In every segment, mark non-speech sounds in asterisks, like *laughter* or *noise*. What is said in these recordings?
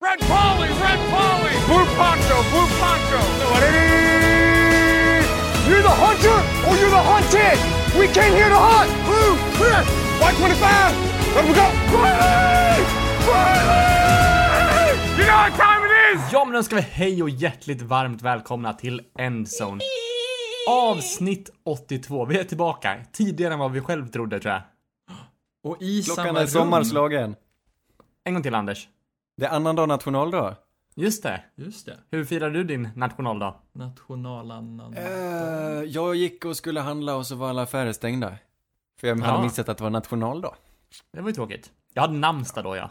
Red Polly, Red Polly, Blue Poncho, Blue Poncho. You're the hunter or you're the hunted. We came here to hunt. Blue, clear. White 25. Let we go. Riley! Riley! You know what time it is? Ja, men då ska vi hej och hjärtligt varmt välkomna till Endzone. Avsnitt 82. Vi är tillbaka. Tidigare än vad vi själv trodde, tror jag. Och i Klockan samma är rum. sommarslagen. En gång till, Anders. Det är annandag nationaldag. Just det. Just det. Hur firar du din nationaldag? Nationalannan. Eh, jag gick och skulle handla och så var alla affärer stängda. För jag hade Ja. missat att det var nationaldag. Det var ju tråkigt. Jag hade namnsdag då, ja.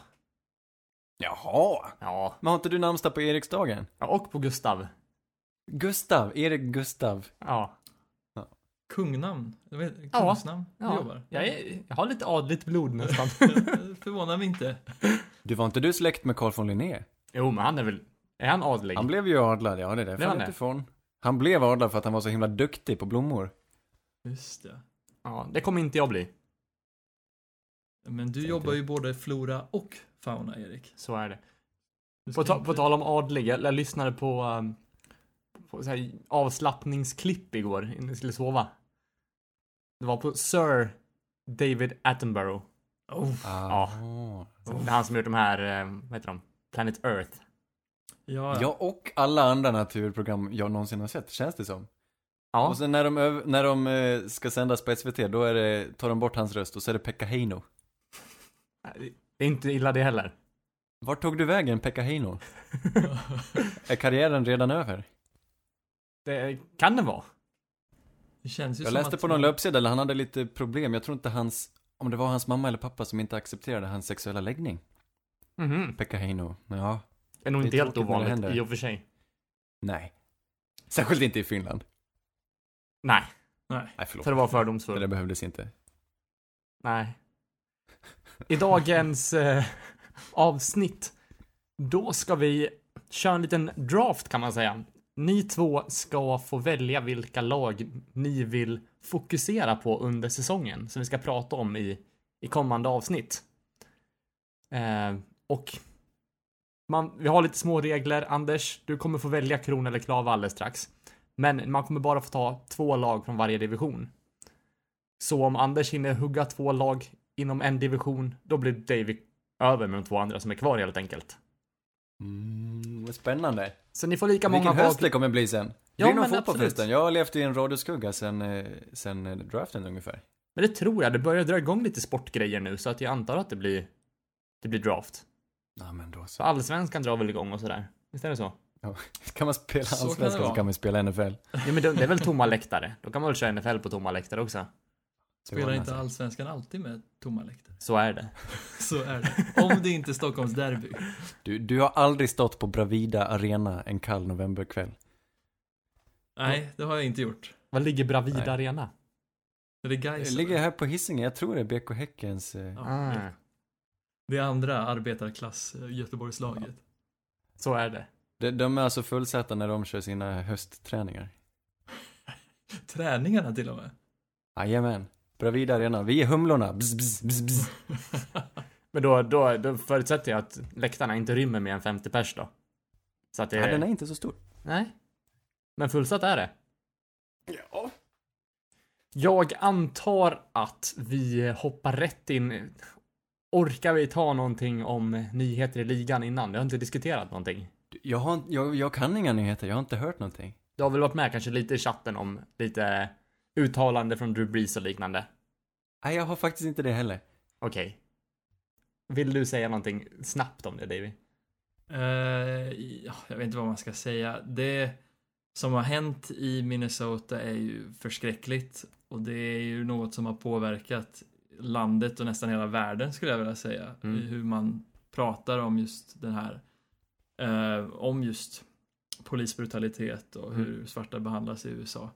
Jaha. Ja. Men har inte du namnsdag på Eriksdagen? ja och på Gustav. Gustav, Erik Gustav. Ja. Kungnamn. Ja. kungsnamn. Du ja. jobbar. Jag, är, jag har lite adligt blod nästan. *laughs* Förvånar mig inte. Du var inte du släkt med Carl von Linné? jo, men han är väl... Är han adlig? Han blev ju adlad, ja det är därför Blev han inte det? ifrån. Han blev adlad för att han var så himla duktig på blommor. Just det. Ja, det kommer inte jag bli. Men du jobbar ju både flora och fauna, Erik. Så är det. På, ta, inte- på tal om adlig, jag, jag lyssnade på, um, på så här avslappningsklipp igår innan jag skulle sova. Det var på Sir David Attenborough. Oh, Ah. Det är han som gjort de här, eh, vad heter de? Planet Earth. ja, Ja, och alla andra naturprogram jag någonsin har sett, känns det som. Ja, Och sen när de, öv- när de eh, ska sändas på SVT, då är det, tar de bort hans röst och så är det Pekka Heino. det är inte illa det heller. Vart tog du vägen, Pekka Heino? *laughs* är karriären redan över? Det kan det vara. det känns ju Jag som läste att på någon löpsedel, han hade lite problem. Jag tror inte hans, om det var hans mamma eller pappa som inte accepterade hans sexuella läggning. Mhm. Pekka Heino. Ja, Det är nog Det inte helt det ovanligt i och för sig. nej. Särskilt inte i Finland. Nej, Nej. Nej, förlåt. för Det fördomsfull. där behövdes inte. Nej. I dagens eh, avsnitt, då ska vi köra en liten draft kan man säga. Ni två ska få välja vilka lag ni vill fokusera på under säsongen som vi ska prata om i, i kommande avsnitt. Eh, och man, vi har lite små regler. Anders, du kommer få välja kron eller klava alldeles strax. Men man kommer bara få ta två lag från varje division. Så om Anders hinner hugga två lag inom en division, då blir David över med de två andra som är kvar helt enkelt. Mm, spännande. Så ni får lika många Vilken höst det kommer bli sen. Ja, Blir det någon fotboll förresten? Jag har levt i en radioskugga sen, eh, sen eh, draften ungefär. Men det tror jag. Det börjar dra igång lite sportgrejer nu, så att jag antar att det blir, det blir draft. Ja, men då Så så. allsvenskan drar väl igång och sådär. Visst är det så? *laughs* Kan man spela Så allsvenskan så vara. kan man spela NFL. Ja, men det det är väl tomma läktare? Då kan man väl köra NFL på tomma läktare också? Spelar inte allsvenskan alltid med tomma läktare? Så är det. *laughs* Så är det. Om det inte är Stockholms derby. Du, du har aldrig stått på Bravida Arena en kall novemberkväll. Nej, det har jag inte gjort. Var ligger Bravida Nej. Arena? Det är Det Gais. ligger här på Hisingen, jag tror det är BK Häckens. Eh, Ja, Ah, Det är andra arbetarklass eh, Göteborgslaget. så är det. de, de är alltså fullsatta när de kör sina höstträningar. *laughs* Träningarna till och med. Jajamän. Bravida Arena, vi är Humlorna. Bzz, bzz, bzz, bzz. *laughs* Men då, då, då förutsätter jag att läktarna inte rymmer mer än 50 pers då. Så att det... Ja, den är inte så stor. Nej. Men fullsatt är det. Ja. Jag antar att vi hoppar rätt in. Orkar vi ta någonting om nyheter i ligan innan? Vi har inte diskuterat någonting. Jag, har, jag, jag kan inga nyheter, jag har inte hört någonting. Du har väl varit med kanske lite i chatten om lite uttalande från Drew Brees och liknande? Nej, jag har faktiskt inte det heller. Okej. Vill du säga någonting snabbt om det, Davy? Eh, ja, jag vet inte vad man ska säga. Det som har hänt i Minnesota är ju förskräckligt. Och det är ju något som har påverkat landet och nästan hela världen skulle jag vilja säga. Mm. I hur man pratar om just den här, eh, om just polisbrutalitet och hur Mm. svarta behandlas i USA.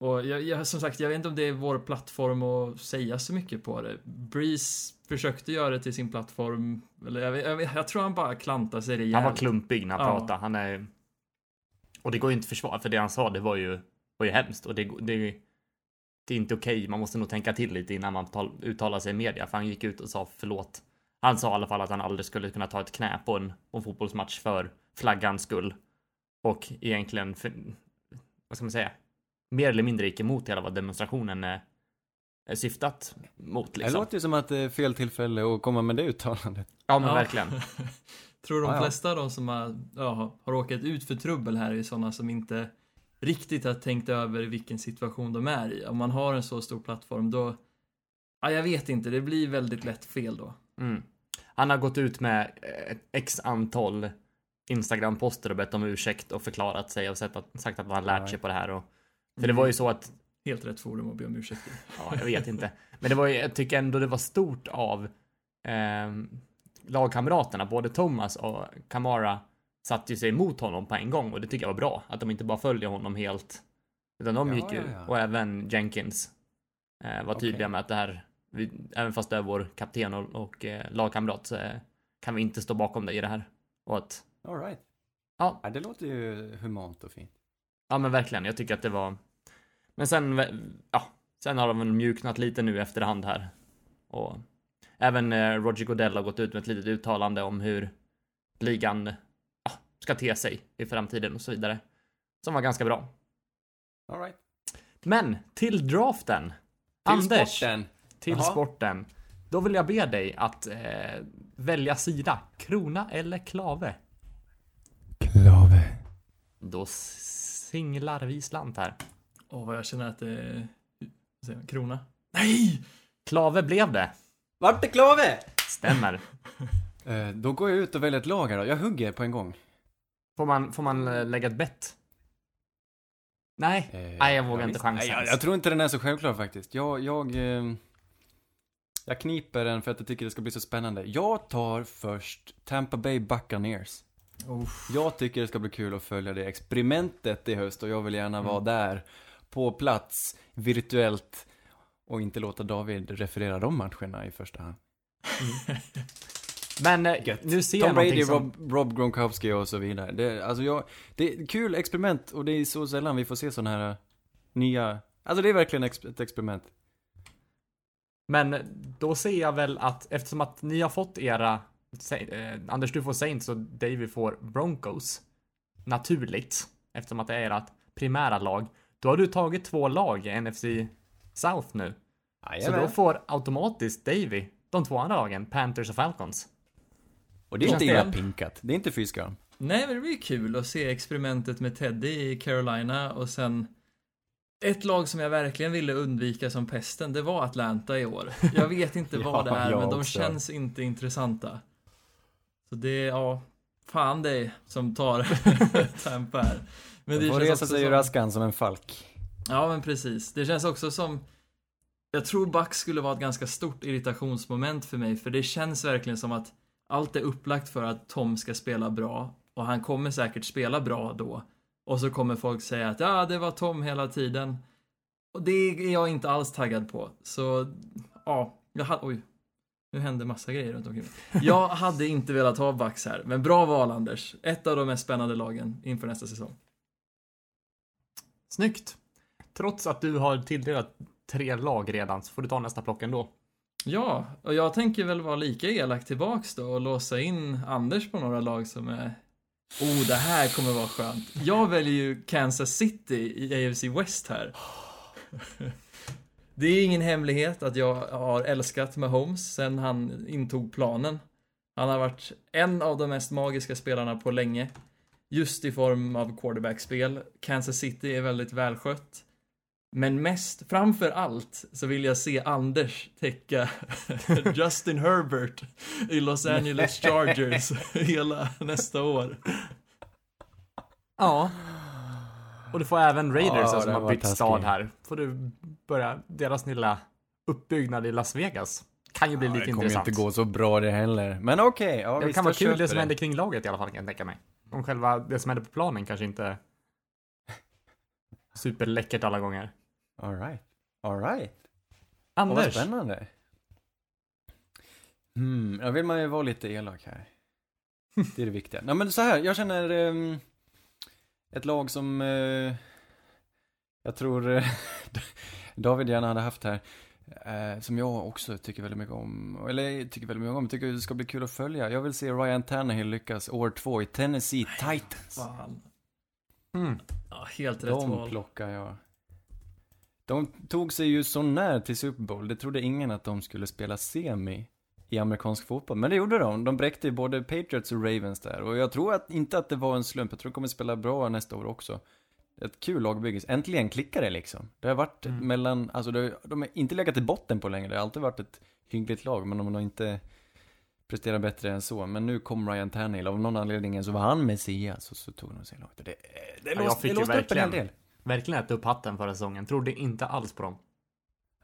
Och jag, jag, som sagt, jag vet inte om det är vår plattform att säga så mycket på det. Breeze försökte göra det till sin plattform, eller jag, jag, jag tror han bara klantade sig rejält. Han var klumpig när han Ja. pratade. Han är... Och det går ju inte att försvara, för det han sa, det var ju, var ju hemskt. Och det, det, det är inte okej. Man måste nog tänka till lite innan man tal, uttalar sig i media. För han gick ut och sa förlåt Han sa i alla fall att han aldrig skulle kunna ta ett knä på en, på en fotbollsmatch för flaggans skull. Och egentligen, för, vad ska man säga, mer eller mindre gick emot hela vad demonstrationen är, är syftat mot Det liksom. låter ju som att det är fel tillfälle att komma med det uttalandet. Ja men Ja. verkligen. *laughs* Tror de flesta av de som har, ja, har råkat ut för trubbel här är sådana som inte riktigt har tänkt över vilken situation de är i. Om man har en så stor plattform då, ja jag vet inte, det blir väldigt lätt fel då. Mm. Han har gått ut med eh, ett x antal Instagram-poster och bett om ursäkt och förklarat sig och sett att, sagt att han lärt sig på det här. Och, för det var ju så att Helt rätt forum att be om ursäkt i. Ja, jag vet inte. Men det var ju, jag tycker ändå det var stort av ehm, lagkamraterna, både Thomas och Kamara satte ju sig emot honom på en gång och det tycker jag var bra. Att de inte bara följer honom helt. Utan de Ja, gick ju, ja, ja. och även Jenkins eh, var tydliga Okej. med att det här, vi, även fast det är vår kapten och, och eh, lagkamrat så eh, kan vi inte stå bakom dig i det här. Och att, All right. ja, Ja, det låter ju humant och fint. Ja men verkligen, jag tycker att det var Men sen, ja, sen har de väl mjuknat lite nu efterhand här Och Även eh, Roger Godell har gått ut med ett litet uttalande om hur Ligan ja, ska te sig i framtiden och så vidare Som var ganska bra All right. Men till draften Till Anders, sporten. till Jaha. sporten Då vill jag be dig att eh, välja sida Krona eller klave Klave. Då singlar vi slant här Åh, vad jag känner att det är... säger jag, Krona? Nej! Klave blev det Vart är klave? Stämmer *laughs* Eh, då går jag ut och väljer ett lag här då. Jag hugger på en gång. Får man, får man eh, lägga ett bett? Nej, Eh, nej jag vågar ja, inte chansa jag, jag tror inte den är så självklar faktiskt. Jag, jag, eh, jag kniper den för att jag tycker det ska bli så spännande. Jag tar först Tampa Bay Buccaneers. Uff. Jag tycker det ska bli kul att följa det experimentet i höst och jag vill gärna vara där på plats virtuellt och inte låta David referera de matcherna i första hand. Men eh, nu ser jag Tom Brady, någonting som... Rob, Rob Gronkowski och så vidare. Det, alltså jag, det är kul experiment och det är så sällan vi får se sådana här äh, nya, alltså det är verkligen ett experiment. Men då ser jag väl att eftersom att ni har fått era... Eh, Anders, du får Saints och David får Broncos. Naturligt. Eftersom att det är ert primära lag. Då har du tagit två lag i NFC South nu. Så då får automatiskt Davy de två andra lagen, Panthers och Falcons. Och det är inte illa pinkat, det är inte fy skam. Nej, men det blir kul att se experimentet med Teddy i Carolina och sen ett lag som jag verkligen ville undvika som pesten, det var Atlanta i år. Jag vet inte *laughs* Ja, vad det är, men de också. känns inte intressanta. Så det, ja, fan det som tar *laughs* Tampa här. Men Det får resa sig ur som- askan som en falk. Ja, men precis. Det känns också som... Jag tror Bucks skulle vara ett ganska stort irritationsmoment för mig, för det känns verkligen som att allt är upplagt för att Tom ska spela bra, och han kommer säkert spela bra då. Och så kommer folk säga att ja, det var Tom hela tiden. Och det är jag inte alls taggad på. Så, ja, jag hade... Oj. Nu hände massa grejer runt omkring mig. Jag hade inte velat ha Bucks här, men bra val Anders. Ett av de mest spännande lagen inför nästa säsong. Snyggt. Trots att du har tilldelat tre lag redan så får du ta nästa plock ändå. Ja, och jag tänker väl vara lika elak tillbaks då och låsa in Anders på några lag som är Oh, det här kommer vara skönt. Jag väljer ju Kansas City i AFC West här. *laughs* Det är ingen hemlighet att jag har älskat Mahomes sen han intog planen. Han har varit en av de mest magiska spelarna på länge. Just i form av quarterbackspel. Kansas City är väldigt välskött. Men mest, framför allt, så vill jag se Anders täcka *laughs* Justin Herbert i Los Angeles *laughs* Chargers hela nästa år. Ja. Och du får även Raiders Ja, som har bytt taskigt. stad här. Får du börja deras lilla uppbyggnad i Las Vegas. Kan ju bli Ja, lite det kommer intressant. inte gå så bra det heller. Men okej, ja det visst, kan vara kul det som händer kring laget i alla fall kan jag tänka mig. Om själva det som händer på planen kanske inte *laughs* superläckert alla gånger. All right. All right. Åh, vad Anders, spännande. Hmm, jag vill man ju vara lite elak här. *laughs* Det är det viktiga. Nej men så här, jag känner ehm, ett lag som eh, jag tror eh, *laughs* David gärna hade haft här. Eh, som jag också tycker väldigt mycket om. Eller tycker väldigt mycket om. Tycker det ska bli kul att följa. Jag vill se Ryan Tannehill lyckas år två i Tennessee Titans. Fan. Mm. Ja, helt rätt De val. plockar jag. De tog sig ju så när till Super Bowl. Det trodde ingen att de skulle spela semi i amerikansk fotboll. Men det gjorde de. De bräckte ju både Patriots och Ravens där. Och jag tror att, inte att det var en slump. Jag tror de kommer spela bra nästa år också. Ett kul lagbygge. Äntligen klickar det liksom. Det har varit Mm. mellan, alltså det, de har inte legat i botten på länge. Det har alltid varit ett hyggligt lag. Men de har inte presterat bättre än så. Men nu kom Ryan Tannehill. Av någon anledning så var han Messias. Och så tog de sig långt. Det, det, det, jag låste, det låste upp en hel del. Verkligen äta upp hatten förra säsongen. Trodde inte alls på dem.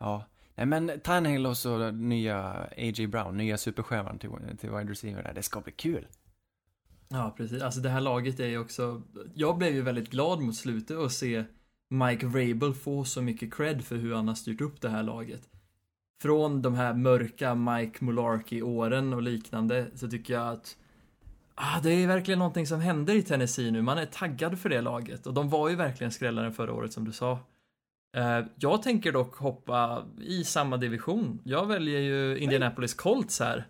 Ja. Nej men Tannehill och så nya A.J. Brown, nya superstjärnan till, till wide receiver där. Det ska bli kul. Ja, precis. Alltså det här laget är ju också... Jag blev ju väldigt glad mot slutet att se Mike Vrabel få så mycket cred för hur han har styrt upp det här laget. Från de här mörka Mike Mularkey-åren och liknande så tycker jag att ah, det är verkligen någonting som händer i Tennessee nu. Man är taggad för det laget och de var ju verkligen skrällaren förra året som du sa. Eh, jag tänker dock hoppa i samma division. Jag väljer ju Indianapolis Colts här.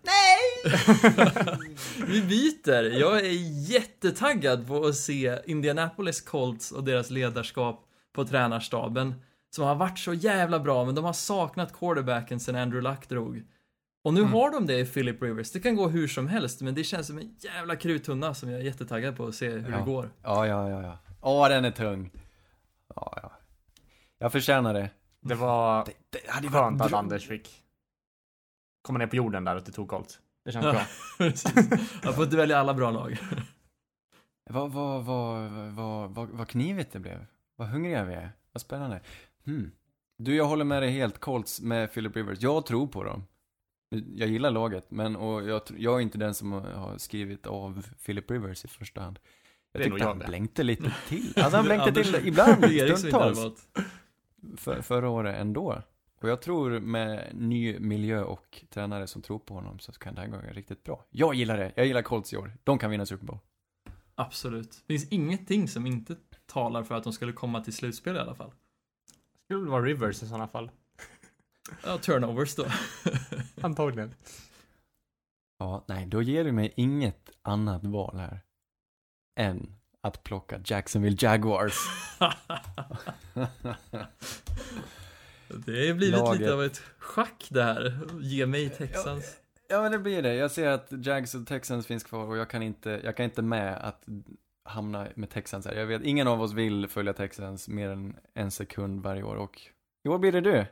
*laughs* Vi byter. Jag är jättetaggad på att se Indianapolis Colts och deras ledarskap på tränarstaben. Som har varit så jävla bra, men de har saknat quarterbacken sen Andrew Luck drog. Och nu har de det i Philip Rivers. Det kan gå hur som helst, men det känns som en jävla kruttunna som jag är jättetaggad på att se hur Ja. det går. Ja, ja, ja, ja. Åh, den är tung. Ja, ja. Jag förtjänar det. Det var Det, det hade skönt varit att Anders fick komma ner på jorden där och att det tog Colt. Det känns bra. Jag *laughs* får inte välja alla bra lag. Vad, vad, vad, vad, vad, vad knivigt det blev. Vad hungriga vi är. Vad spännande. Hmm. Du, jag håller med dig helt. Colts med Philip Rivers. Jag tror på dem. Jag gillar laget, men och jag, jag är inte den som har skrivit av Philip Rivers i första hand. Jag Det tyckte jag han det. blänkte lite till. *laughs* Alltså han blänkte till ibland, stundtals. För, förra året ändå. Och jag tror med ny miljö och tränare som tror på honom så kan det här gå riktigt bra. Jag gillar det. Jag gillar Colts i år. De kan vinna Super Bowl. Absolut. Det finns ingenting som inte talar för att de skulle komma till slutspel i alla fall. Skulle väl vara Rivers i sådana fall. Ja, turnovers då. *laughs* Antagligen. Ja, nej, då ger du mig inget annat val här. Än att plocka Jacksonville Jaguars. *laughs* *laughs* Det har blivit Laget. lite av ett schack det här. Ge mig Texans. ja, men det blir det. Jag ser att Jags och Texans finns kvar och jag kan inte, jag kan inte med att hamna med Texans här. Jag vet, ingen av oss vill följa Texans mer än en sekund varje år och i år blir det du.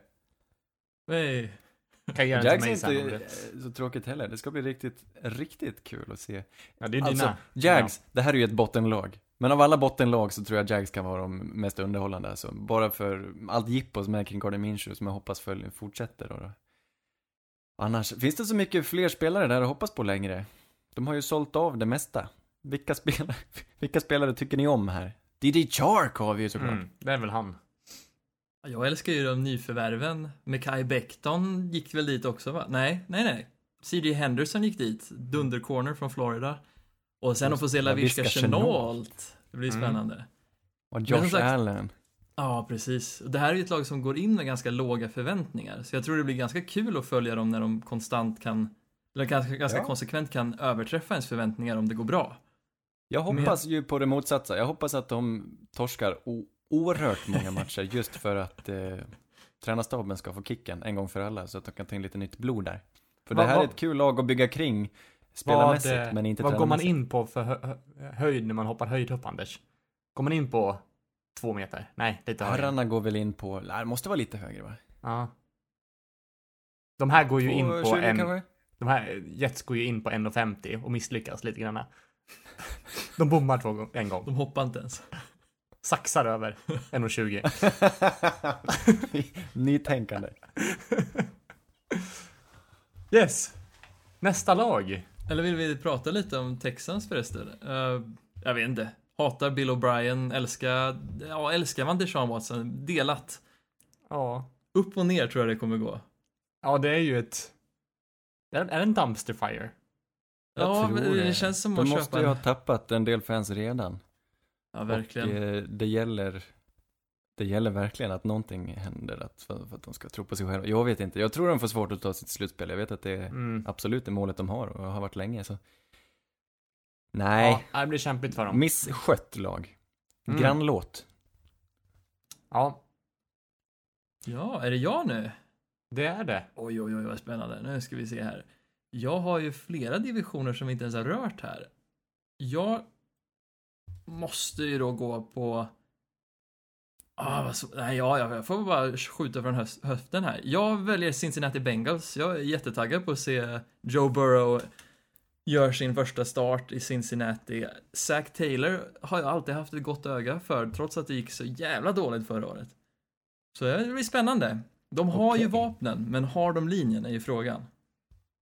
Nej. Kan jag Jags är inte eh, så tråkigt heller. Det ska bli riktigt, riktigt kul att se. Ja, det är Alltså, dina. Jags, det här är ju ett bottenlag. Men av alla bottenlag så tror jag Jags kan vara de mest underhållande. Alltså. Bara för allt jippo som är kring Gardner Minshew som jag hoppas fortsätter. Då, då. Annars, finns det så mycket fler spelare där att hoppas på längre? De har ju sålt av det mesta. Vilka spelare, *laughs* vilka spelare tycker ni om här? DJ Chark har vi ju såklart. Mm, det är väl han. Jag älskar ju de nyförvärven. Mekai Becton gick väl dit också va? Nej, nej, nej. C.J. Henderson gick dit. Dundercorner från Florida. Och sen att få se LaVishka Chenault. Det blir Mm. spännande. Och Men Josh sagt- Allen. Ja, precis. Och Det här är ju ett lag som går in med ganska låga förväntningar. Så jag tror det blir ganska kul att följa dem när de konstant kan, eller ganska, ganska Ja. konsekvent kan överträffa ens förväntningar om det går bra. Jag hoppas ju på det motsatta. Jag hoppas att de torskar oerhört många matcher just för att eh, tränarstaben ska få kicken en gång för alla så att de kan ta in lite nytt blod där. För Vad- det här vad- är ett kul lag att bygga kring spelarmässigt Vad, eh, men inte Vad går man in på för hö hö höjd när man hoppar höjdhopp, Anders? Går man in på två meter? Nej, lite högre. Herrarna går väl in på, nej, det måste vara lite högre va? Ja. De här går ju in på 20 en... kanske? De här Jets går ju in på 1,50 och misslyckas lite grann. *laughs* De bommar två gånger, en gång. De hoppar inte ens. Saxar över 1,20. *laughs* Nytänkande. *laughs* Yes. Nästa lag. Eller vill vi prata lite om Texans förresten? Uh, jag vet inte. Hatar Bill O'Brien, älskar, ja, älskar man Deshaun Watson? Delat. Ja. Upp och ner tror jag det kommer gå. Ja, det är ju ett... Är är det en dumpster fire? Jag ja, tror men det, det. känns som De att måste köpa ju en... ha tappat en del fans redan. Ja, verkligen. Och eh, det gäller det gäller verkligen att någonting händer att, för, för att de ska tro på sig själva. Jag vet inte, jag tror de får svårt att ta sitt slutspel. Jag vet att det är Mm. absolut det målet de har och har varit länge så. Nej, Ja, det blir kämpigt för dem. misskött lag. Mm. Grannlåt. Ja, Ja, är det jag nu? det är det. Oj, oj, oj, vad spännande. Nu ska vi se här. Jag har ju flera divisioner som vi inte ens har rört här. Jag måste ju då gå på... Ah, vad så... Nej, ja, ja, jag får bara skjuta från höften här. Jag väljer Cincinnati Bengals. Jag är jättetaggad på att se Joe Burrow gör sin första start i Cincinnati. Zach Taylor har jag alltid haft ett gott öga för, trots att det gick så jävla dåligt förra året. Så det blir spännande. De har ju Okej. vapnen, men har de linjen är ju frågan.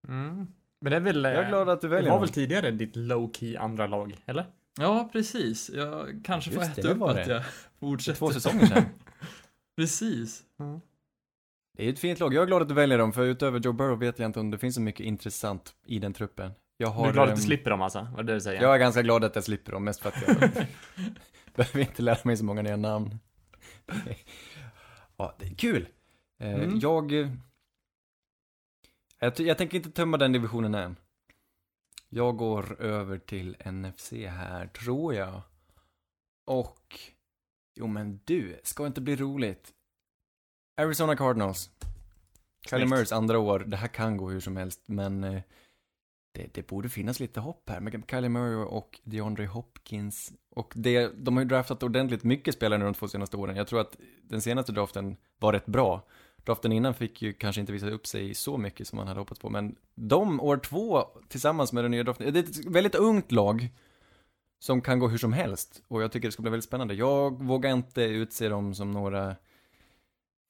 Mm. Men det är väl... Jag är glad att du Det väljer var dem. väl tidigare ditt low-key andra lag, eller? Ja, precis. Jag kanske får Just det, äta det upp att det. jag fortsätter. Två säsonger sedan. *laughs* Precis. Det är ett fint lag. Jag är glad att du väljer dem, för utöver Joe Burrow vet jag inte om det finns så mycket intressant i den truppen. Jag har... du är glad att ehm, du slipper dem alltså? Vad är det du säger? Jag är ganska glad att jag slipper dem, mest för att jag *laughs* *laughs* behöver inte lära mig så många nya namn. ja, det är kul! Eh, Mm. Jag... eh, Jag, jag tänker inte tömma den divisionen än. Jag går över till NFC här, tror jag. Och... Jo men du, ska inte bli roligt. Arizona Cardinals. Snyggt. Murrays andra år, det här kan gå hur som helst, men eh, det, det borde finnas lite hopp här med Kyler Murray och DeAndre Hopkins. Och det, de har ju draftat ordentligt mycket spelare nu de två senaste åren. Jag tror att den senaste draften var rätt bra. Draften innan fick ju kanske inte visa upp sig så mycket som man hade hoppats på, men de år två tillsammans med den nya draften, det är ett väldigt ungt lag som kan gå hur som helst. Och jag tycker det ska bli väldigt spännande. Jag vågar inte utse dem som några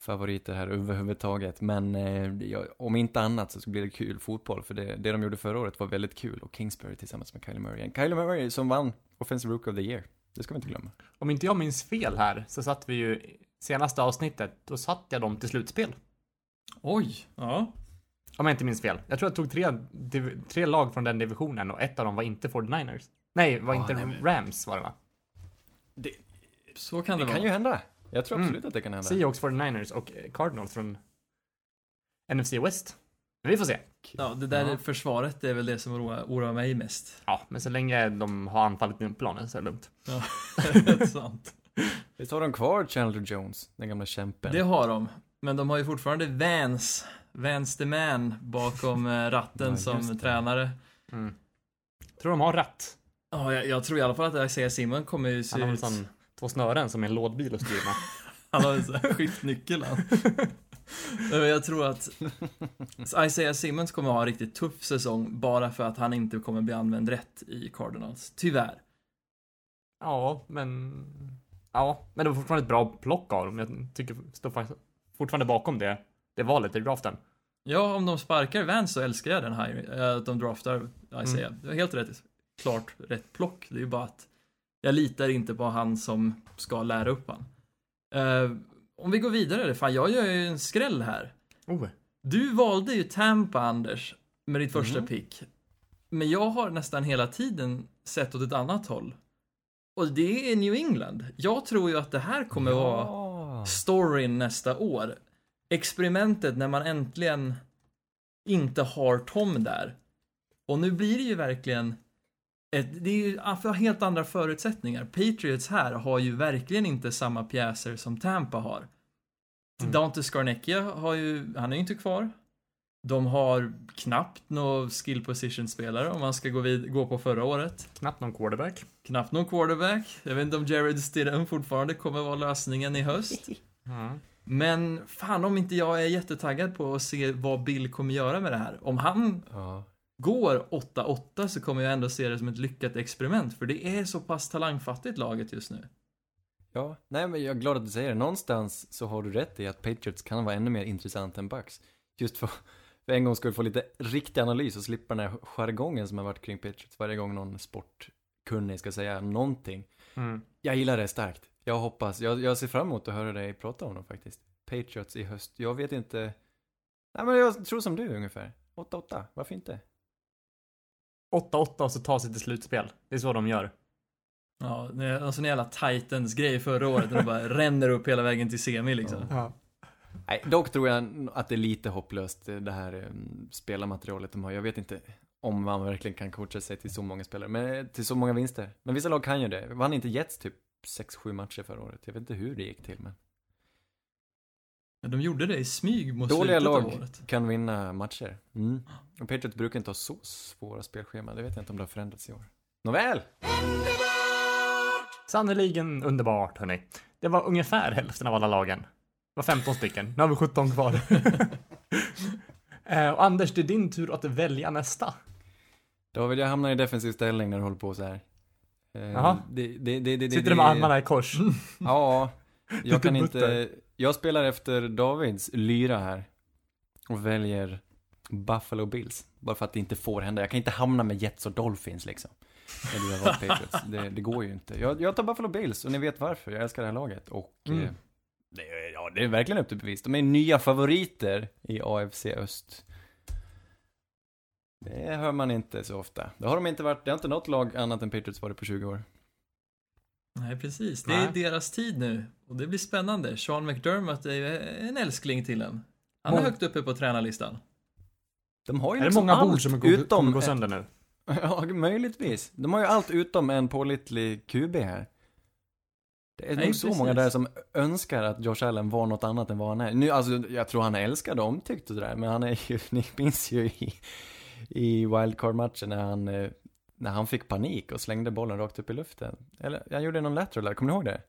favoriter här överhuvudtaget, men eh, jag, om inte annat så blir det kul fotboll, för det, det de gjorde förra året var väldigt kul, och Kingsbury tillsammans med Kyler Murray. Kyler Murray som vann Offensive Rook of the Year, det ska vi inte glömma. Om inte jag minns fel här så satt vi ju senaste avsnittet, då satt jag dem till slutspel. Oj. Ja. Om jag inte minns fel. Jag tror jag tog tre, tre lag från den divisionen och ett av dem var inte 49ers. Nej, var Ah, inte nej, men- Rams var det va? Så kan det, Det vara. kan ju hända. Jag tror Mm. absolut att det kan hända. Seahawks, 49ers och Cardinals från NFC West. Vi får se. Ja, det där Ja. försvaret är väl det som oroar, oroar mig mest. Ja, men så länge de har anfallit in på planen så är det lugnt. Ja, *laughs* det är sant. *laughs* Visst har de kvar Chandler Jones, den gamla kämpen? Det har de. Men de har ju fortfarande Vance, Vance the man, bakom eh, ratten *laughs* Ja, som det. tränare. Mm. Tror de har rätt. Ja, jag, jag tror i alla fall att Isaiah Simon kommer ju se Han har ut... sån, två snören som en lådbil att styra. *laughs* Han har en sån här skiftnyckel han. Jag tror att Isaiah Simmons kommer ha en riktigt tuff säsong bara för att han inte kommer bli använd rätt i Cardinals. Tyvärr. Ja, men... Ja, men det var fortfarande ett bra plock av dem. Jag tycker, står fortfarande bakom det, det valet i draften. Ja, om de sparkar Vance så älskar jag den här, eh, att de draftar Isaiah. Mm. Det var helt rätt, klart rätt plock. Det är ju bara att jag litar inte på han som ska lära upp han. Eh, om vi går vidare, fan jag gör ju en skräll här. Oh. Du valde ju Tampa, Anders, med ditt första Mhm. pick. Men jag har nästan hela tiden sett åt ett annat håll. Och det är New England. Jag tror ju att det här kommer vara ja. storyn nästa år. Experimentet när man äntligen inte har Tom där. Och nu blir det ju verkligen ett, det är ju helt andra förutsättningar. Patriots här har ju verkligen inte samma pjäser som Tampa har. Mm. Dante Scarnecchia har ju, han är ju inte kvar. De har knappt några skill position spelare om man ska gå, vid, gå på förra året. Knappt någon quarterback. Knappt någon quarterback. Jag vet inte om Jared Stidham fortfarande kommer vara lösningen i höst. *laughs* Mm. Men fan om inte jag är jättetaggad på att se vad Bill kommer göra med det här. Om han ja. går 8-8 så kommer jag ändå se det som ett lyckat experiment. För det är så pass talangfattigt laget just nu. Ja, nej men jag är glad att du säger det. Någonstans så har du rätt i att Patriots kan vara ännu mer intressant än Bucks. Just för, för en gång skulle få lite riktig analys och slippa den här jargongen som har varit kring Patriots varje gång någon sportkunnig ska säga någonting. Mm. Jag gillar det starkt. Jag hoppas, jag, jag ser fram emot att höra dig prata om dem faktiskt. Patriots i höst. Jag vet inte. Nej men jag tror som du ungefär. 8-8, varför inte? 8-8 och så ta sig till slutspel. Det är så de gör. Ja, det är alltså en jävla Titans-grej förra året när de bara *laughs* ränner upp hela vägen till semi liksom. Ja. Nej, dock tror jag att det är lite hopplöst eh, det här eh, spelarmaterialet de har. Jag vet inte om man verkligen kan coacha sig till så många spelare, men eh, till så många vinster. Men vissa lag kan ju det. Vann inte Jets typ 6-7 matcher förra året? Jag vet inte hur det gick till, men Men De gjorde det i smyg mot dåliga slutet av lag året. kan vinna matcher. Mm. Och Patriots brukar inte ha så svåra spelscheman. Det vet jag inte om det har förändrats i år. Nåväl! Sannerligen underbart, hörni. Det var ungefär hälften av alla lagen. Det var 15 stycken. Nu har vi 17 kvar. *laughs* Eh, och Anders, det är din tur att välja nästa. David, jag hamnar i defensiv ställning när du håller på så här. Eh, Jaha. Det, det, det, det, Sitter du med armarna i kors? *laughs* Ja, jag kan inte... Jag spelar efter Davids lyra här. Och väljer Buffalo Bills. Bara för att det inte får hända. Jag kan inte hamna med Jets och Dolphins liksom. Eller jag Patriots. *laughs* Det, det går ju inte. Jag, jag tar Buffalo Bills och ni vet varför. Jag älskar det här laget. Och Mm. eh, det, ja, det är verkligen upp till bevis. De är nya favoriter i AFC Öst. Det hör man inte så ofta. Det har de inte varit. Det har inte något lag annat än Patriots varit på 20 år. Nej, precis. Det Nej. är deras tid nu. Och det blir spännande. Sean McDermott är ju en älskling till en. Han är Mång- högt uppe på tränarlistan. De har ju Är det liksom många bord allt som kommer gå, utom kommer gå sönder nu? *laughs* Ja, möjligtvis. De har ju allt utom en pålitlig QB här. Det är Nej, nog så precis. många där som önskar att Josh Allen var något annat än vad han är. Nu, alltså, jag tror han är älskad och omtyckt och sådär, men han är ju, *laughs* ni minns ju i, i wildcard-matchen när han, eh, när han fick panik och slängde bollen rakt upp i luften. Eller, han gjorde någon lateral där, kommer ni ihåg det?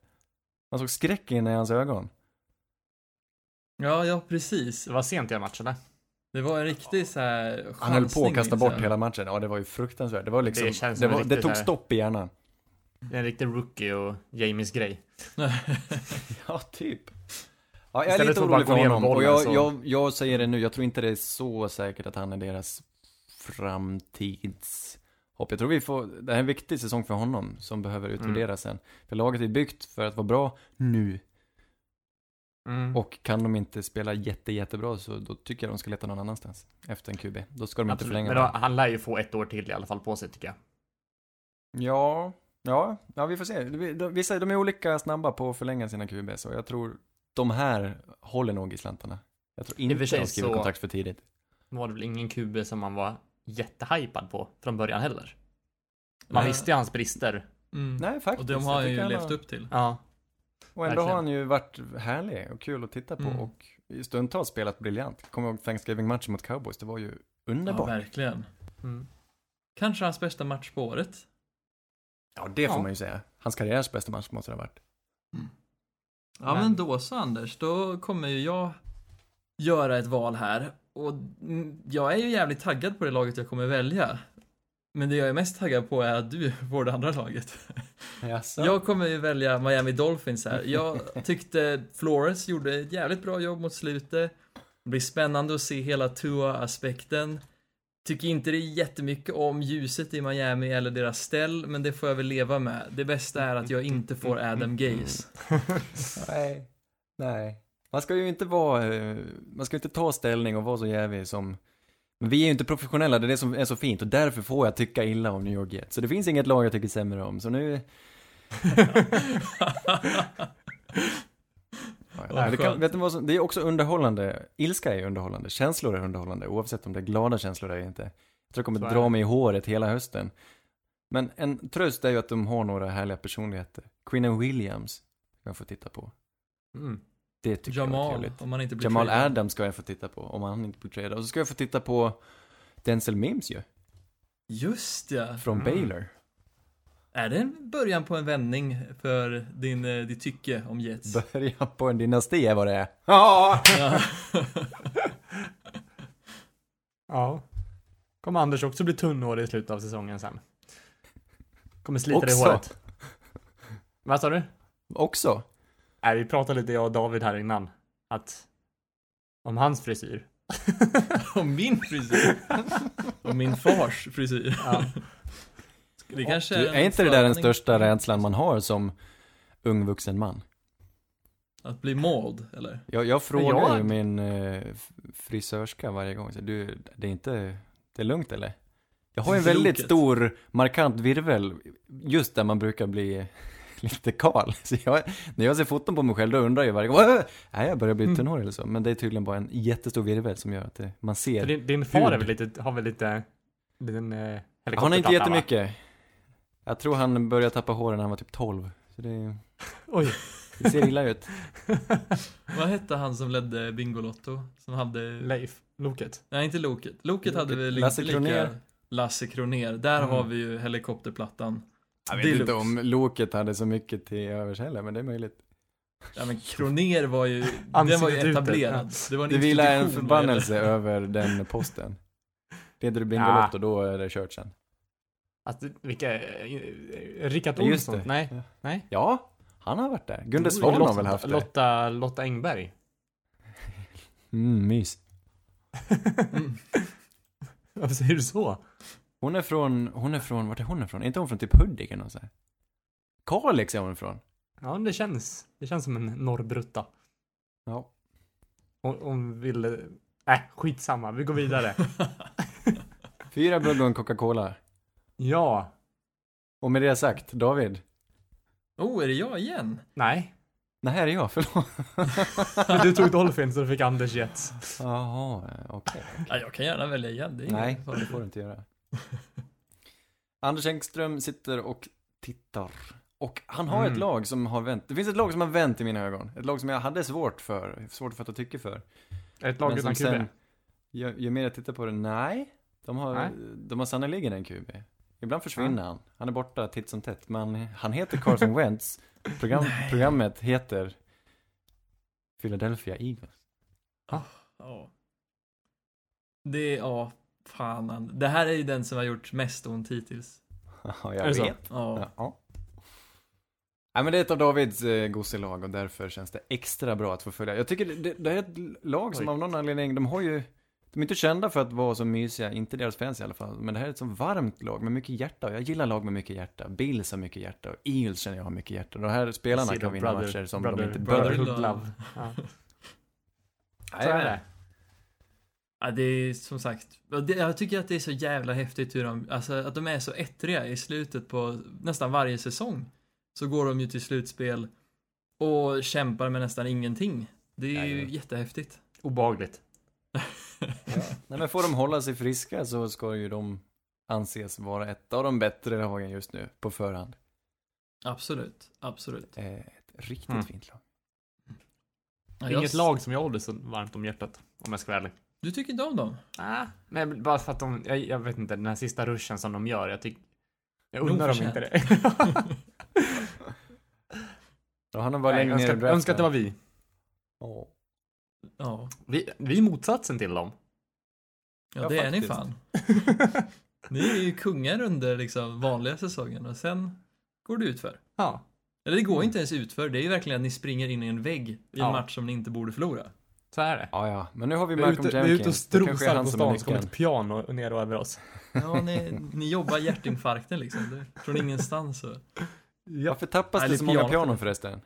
Man såg skräck in i hans ögon. Ja, ja, precis. Det var sent i matchen, eller? Det var en riktig så här Han höll på chansning, att kasta bort hela matchen. Ja, det var ju fruktansvärt. Det var liksom, Det det, var, det tog stopp i hjärnan. Det är en riktig rookie och Jamies grej. *laughs* Ja, typ. Ja, jag är Istället lite att bara orolig för honom. Och jag, så- jag, jag säger det nu, jag tror inte det är så säkert att han är deras framtidshopp. Jag tror vi får, det här är en viktig säsong för honom som behöver utvärderas sen. För laget är byggt för att vara bra nu. Mm. Och kan de inte spela jätte, jättebra så då tycker jag de ska leta någon annanstans. Efter en QB. Då ska de inte Absolut. förlänga. Men då, han lär ju få ett år till i alla fall på sig, tycker jag. Ja, ja, ja vi får se. Vissa, de är olika snabba på att förlänga sina QB så jag tror de här håller nog i slantarna. Jag tror inte de skriver så- kontrakt för tidigt. Var det väl ingen QB som man var jättehypad på från början heller. Man Nej. visste ju hans brister. Mm. Nej, faktiskt. Och de har han ju han levt har- upp till. Ja. Och ändå verkligen. har han ju varit härlig och kul att titta på Mm. och i stundtals spelat briljant. Kommer ihåg Thanksgiving-matchen mot Cowboys, det var ju underbart. Ja, verkligen. Mm. Kanske hans bästa match på året. Det får Ja. man ju säga. Hans karriärs bästa match måste det ha varit. Ja, Men- men då så Anders, då kommer ju jag göra ett val här. Och mm, jag är ju jävligt taggad på det laget jag kommer välja. Men det jag är mest taggad på är att du *laughs* får det andra laget. Jaså? Jag kommer ju välja Miami Dolphins här. Jag tyckte Flores gjorde ett jävligt bra jobb mot slutet. Det blir spännande att se hela Tua-aspekten. Tycker inte det är jättemycket om ljuset i Miami eller deras ställ, men det får jag väl leva med. Det bästa är att jag inte får Adam Gaze. *laughs* Nej. Nej. Man ska ju inte vara, eh, man ska ju inte ta ställning och vara så jävig som men vi är ju inte professionella, det är det som är så fint och därför får jag tycka illa om New York Jets. Så det finns inget lag jag tycker sämre om, så nu... *laughs* Men det, kan, vet du vad som, det är också underhållande. Ilska är underhållande, känslor är underhållande, oavsett om det är glada känslor eller inte. Jag tror jag kommer dra det. mig i håret hela hösten. Men en tröst är ju att de har några härliga personligheter. Queen Williams kan jag få titta på. Mm. Det tycker jag är Jamal, trevligt. om man inte blir Jamal traded. Adams ska jag få titta på, om han inte blir tradad. Och så ska jag få titta på Denzel Mims ju, Just ja. från Mm. Baylor. Är det en början på en vändning för din, eh, ditt tycke om Jets? Börja på en dynasti är vad det är. Ja! *laughs* Ja. Kommer Anders också bli tunnhårig i slutet av säsongen sen? Kommer slita dig i håret. Vad sa du? Också. Nej, vi pratade lite jag och David här innan. Att om hans frisyr. *laughs* Och min frisyr. *laughs* Och min fars frisyr. Ja. Det kanske Du, en är inte det där den största rädslan man har som ung vuxen man? Att bli mold, eller? Jag, jag frågar jag- ju min eh, frisörska varje gång, så du, det är inte, det är lugnt eller? Jag har en väldigt stor, markant virvel just där man brukar bli *laughs* lite kal. *laughs* Så jag, när jag ser foton på mig själv då undrar jag varje gång, "Åh, nej jag börjar bli Mm. tunnhårig eller så. Men det är tydligen bara en jättestor virvel som gör att det, man För ser. din, din far är väl lite, har väl lite, liten eh, Han har inte helikopterplatta, va? Jag tror han började tappa håren när han var typ 12. Så det, *laughs* Oj. det ser illa ut. *laughs* Vad hette han som ledde Bingolotto? Som hade... Leif, Loket. Nej, inte Loket. Loket hade väl Lasse inte lika... Kronér. Lasse Kroner. Där Mm. har vi ju helikopterplattan. Jag vet Deluxe. inte om Loket hade så mycket till övers heller, men det är möjligt. Ja men Kroner var ju, *laughs* den Ansiktet var ju utåt, etablerad. Det var en Det vilar en institution vad gäller- förbannelse över den posten. Leder du Bingolotto, då är det kört sen. Att, vilka, eh, Rickard Olsson? Nej, Ja. nej. Ja, han har varit där. Gunde Svan har väl haft det? Lotta, Lotta Engberg. *laughs* Mm, mys. Mm. *laughs* Varför säger du så? Hon är från, hon är från, vart är hon ifrån? Är inte hon från typ Hudik eller här? Kalix är hon ifrån. Ja, det känns, det känns som en norrbrutta. Ja. Hon, hon ville, äh, skitsamma, vi går vidare. *laughs* Fyra bugg och en Coca-Cola. Ja, Och med det sagt, David. Oh, är det jag igen? nej. Nej, här är jag, förlåt. Du tog Dolphin så fick Anders Jets. Jaha, okej. Ja, jag kan gärna välja igen. Det Nej, det får du inte göra. Anders Engström sitter och tittar. Och han har Mm. ett lag som har vänt. Det finns ett lag som har vänt i mina ögon. Ett lag som jag hade svårt för, svårt att fatta tycke för. Ett lag utan som QB. ju, ju mer jag tittar på det, nej. De har, Nej. de har sannoliken en QB. Ibland försvinner han. Han är borta titt som tätt. Men han heter Carson *laughs* Wentz. Program, programmet heter Philadelphia Eagles. Ja. Det, ja, fan. Det här är ju den som har gjort mest ont hittills. Ja, Är jag vet. Ja. Ja. Nej men det är ett av Davids eh, gosselag och därför känns det extra bra att få följa. Jag tycker det, det, det är ett lag som Oj. av någon anledning, de har ju, de är inte kända för att vara så mysiga, inte deras fans i alla fall, men det här är ett så varmt lag med mycket hjärta. Och jag gillar lag med mycket hjärta. Bills har mycket hjärta och Eagles känner jag har mycket hjärta. De här spelarna kan de vinna brother- matcher som brother- de inte brother-. Brotherhood love. Ja. Så Nej, är det. Ja, det är som sagt, jag tycker att det är så jävla häftigt hur de, alltså att de är så ettriga i slutet på nästan varje säsong. Så går de ju till slutspel och kämpar med nästan ingenting. Det är ju Jajamän. jättehäftigt. Obehagligt. Nej men får de hålla sig friska så ska ju de anses vara ett av de bättre lagen just nu, på förhand. Absolut, absolut. Eh, Ett riktigt Mm. fint lag. Ja, jag Inget lag som jag håller så varmt om hjärtat. Om jag ska vara ärlig. Du tycker inte om dem? Ah, men bara för att de, jag, jag vet inte, den här sista ruschen som de gör, jag tycker... Jag undrar om inte det. *laughs* Ja, han har bara Nej, längre önskar, önskar att det var vi. Åh. Ja, vi. Vi är motsatsen till dem. ja, Ja, det är ni faktiskt. fan. *laughs* Ni är ju kungar under liksom vanliga säsongen och sen går det utför. Ja. Eller det går inte ens utför, det är ju verkligen att ni springer in i en vägg i en Ja. match som ni inte borde förlora. Så är det. Ja, ja. Men nu har vi Malcolm ute, vi är ute och Jenkins. Strosar på stan så kommer ett piano ner och över oss. Ja, ni, ni jobbar hjärtinfarkten liksom. Det, från ingenstans så. Varför tappas Nej, det lite så många piano. pianon förresten?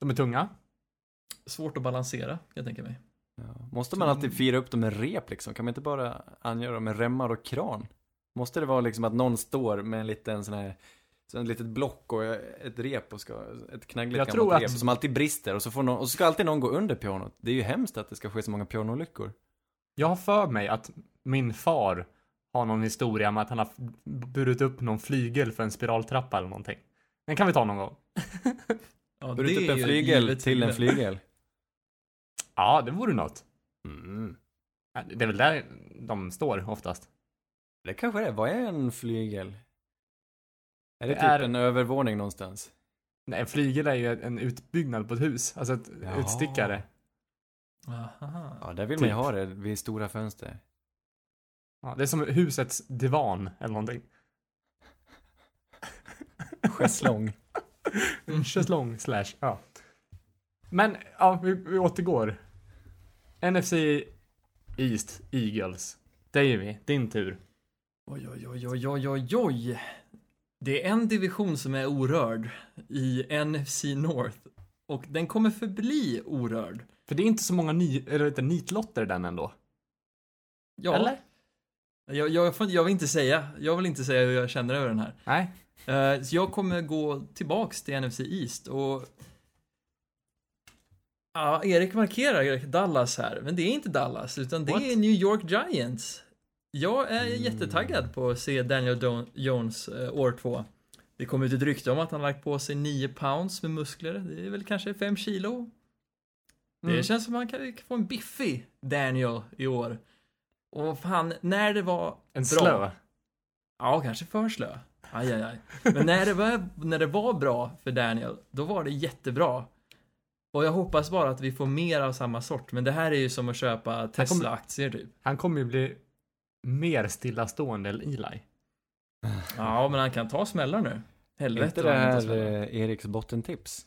De är tunga. Svårt att balansera, jag tänka mig. Ja. Måste man alltid fira upp dem med rep liksom? Kan man inte bara angöra dem med remmar och kran? Måste det vara liksom att någon står med en liten sån här så ett litet block och ett rep och ska, ett knaggligt Jag gammalt tror att- rep som alltid brister och så får någon, och så ska alltid någon gå under pianot. Det är ju hemskt att det ska ske så många pianoolyckor. Jag har för mig att min far har någon historia om att han har burit upp någon flygel för en spiraltrappa eller någonting. Den kan vi ta någon gång. *laughs* Ja, Burit det upp är en flygel till en flygel. Ja, det vore något. Mm. Det är väl där de står oftast. Det kanske det är. Vad är en flygel? Är det, Det typ är- en övervåning någonstans? Nej, en flygel är ju en utbyggnad på ett hus. Alltså ett Jaha. utstickare. Aha. Ja, där vill man ju Typ. ha det vid stora fönster. Ja, det är som husets divan eller någonting. Schäslong. Schäslong *laughs* slash, ja. Men, ja, vi, vi återgår. NFC East Eagles. Davy, din tur. Oj, oj, oj, oj, oj, oj, oj. Det är en division som är orörd i NFC North. Och den kommer förbli orörd. För det är inte så många ny, eller du, nitlotter den ändå. Ja, Eller? Jag, jag, får- jag vill inte säga, jag vill inte säga hur jag känner över den här. Nej. Eh, så jag kommer gå tillbaks till NFC East och... Ja, Erik markerar Dallas här, men det är inte Dallas, utan det What? är New York Giants. Jag är Mm. jättetaggad på att se Daniel Don- Jones eh, år två. Det kom ut ett rykte om att han lagt på sig 9 pounds med muskler. Det är väl kanske 5 kilo. Det Mm. känns som att man kan kan få en biffig Daniel i år. Och fan, när det var En bra. slö. Ja, kanske för slö. Aj, aj, aj. Men när det, var, när det var bra för Daniel, då var det jättebra. Och jag hoppas bara att vi får mer av samma sort. Men det här är ju som att köpa Tesla-aktier typ. Han kommer ju bli mer stillastående än Eli. Ja, men han kan ta smällar nu. Helvete inte det här eh, Eriks bottentips?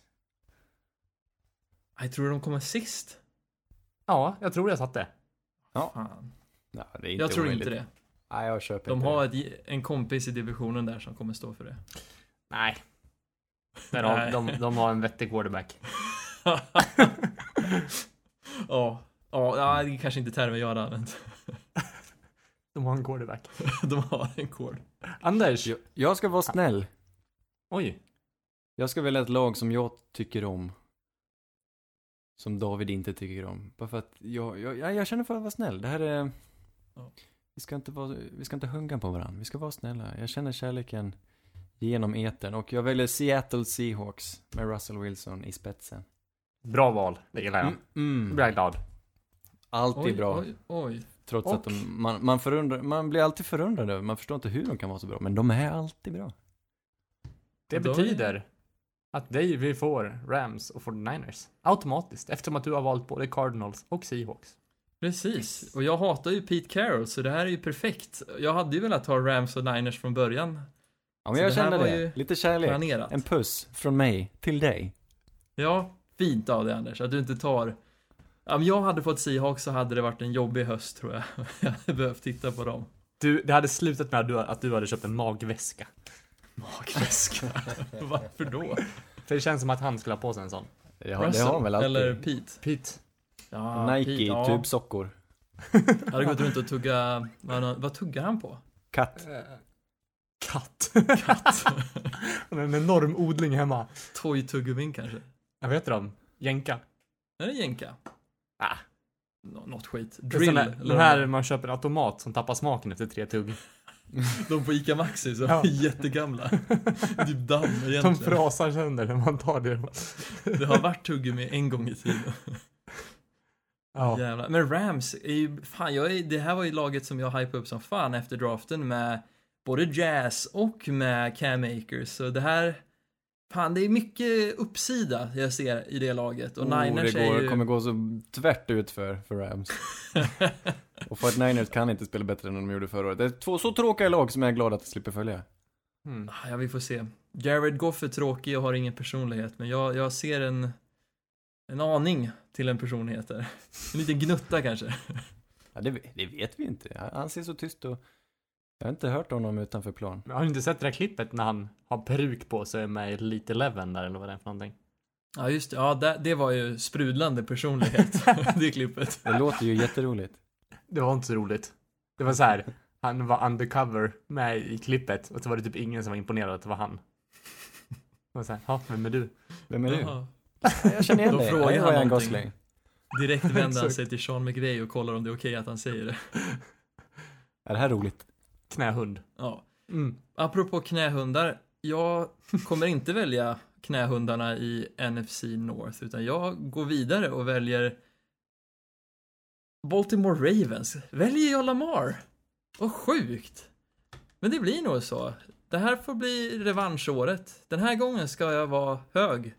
Jag tror de kommer sist. Ja, jag tror jag satt det. Fan. Nej, det är inte Jag tror omöjligt. inte det. Nej, jag köper De inte har det. ett, en kompis i divisionen där som kommer stå för det. Nej. Har, Nej. de, de har en vettig quarterback. *laughs* Ja, ja, ja, det är kanske inte termer jag hade använt. *laughs* De har en quarterback. *laughs* De har en kod. Anders. Jag, jag ska vara snäll. Oj. Jag ska välja ett lag som jag tycker om. Som David inte tycker om. Bara för att jag, jag, jag, jag känner för att vara snäll. Det här är... Ja. Vi ska inte vara, vi ska inte hunga på varandra. Vi ska vara snälla. Jag känner kärleken genom etern. Och jag väljer Seattle Seahawks med Russell Wilson i spetsen. Bra val. Det gillar jag. Mm, Då mm. blir jag glad. Alltid bra. oj, oj. Trots Och- att de, man, man, förundrar, man blir alltid förundrad över, man förstår inte hur de kan vara så bra. Men de är alltid bra. Det Då betyder att dig vi får Rams och 49ers. Automatiskt. Eftersom att du har valt både Cardinals och Seahawks. Precis. Och jag hatar ju Pete Carroll, så det här är ju perfekt. Jag hade ju velat ha Rams och Niners från början. Ja, men Så jag det känner det. Lite kärlek. Planerat. En puss från mig till dig. Ja, fint av dig Anders, att du inte tar... Ja, Om jag hade fått Seahawks så hade det varit en jobbig höst tror jag. *laughs* Jag hade behövt titta på dem. Du, det hade slutat med att du, att du hade köpt en magväska. Magväska. *laughs* Varför då? För det känns som att han skulle ha på sig en sån. Har, det har han väl alltid. Eller Pete? Pete. Ja, Nike, Pete, ja. tubsockor. Jag hade gått runt och tugga... Vad, vad tuggar han på? Katt. Katt. Katt. *laughs* Har en enorm odling hemma. Toy-tuggummin kanske? Jag vet de. Jänka. Är det jänka? Ah. Nå- något skit. Drill. såna- eller De här man köper automat som tappar smaken efter tre tugg. *laughs* De på Ica Maxi som Ja. *laughs* är jättegamla. typ damm *laughs* De egentligen. frasar sönder när man tar det. Det har varit tuggummi en gång i tiden. Ja. Jävlar. Men Rams är ju, fan jag är, det här var ju laget som jag hypade upp som fan efter draften med både Jazz och med Cam Akers. Så det här, fan det är mycket uppsida jag ser i det laget. Och oh, Niners det går, är ju... kommer gå så tvärt ut för, för Rams. *laughs* Och för att Niners kan inte spela bättre än de gjorde förra året. Det är två så tråkiga lag som jag är glad att jag slipper följa. Mm. Ah, Ja, vi får se. Jared Goff är tråkig och har ingen personlighet, men jag, jag ser en, en aning till en personlighet där. *laughs* En liten gnutta kanske. Ja, det, det vet vi inte. Han- Han ser så tyst och... Jag har inte hört honom utanför plan. Men Har du inte sett det där klippet när han har peruk på sig med Elite Eleven där eller vad det är för någonting? Ja, just det. Ja, det, det var ju sprudlande personlighet, *laughs* det klippet. Det låter ju jätteroligt. Det var inte så roligt. Det var så här. Han var undercover med i klippet och så var det typ ingen som var imponerad att det var han. Det var så här, ja, vem är du? Vem är du? Jaha. Jag känner igen Då dig. frågar Ja, han Ryan någonting. Gosling. Direkt vänder han sig till Sean McVay och kollar om det är okej att han säger det. Är det här roligt? Knähund. Ja. Mm. Apropå knähundar, jag kommer inte välja knähundarna i NFC North, utan jag går vidare och väljer Baltimore Ravens. Väljer jag Lamar? Vad sjukt! Men det blir nog så. Det här får bli revanschåret. Den här gången ska jag vara hög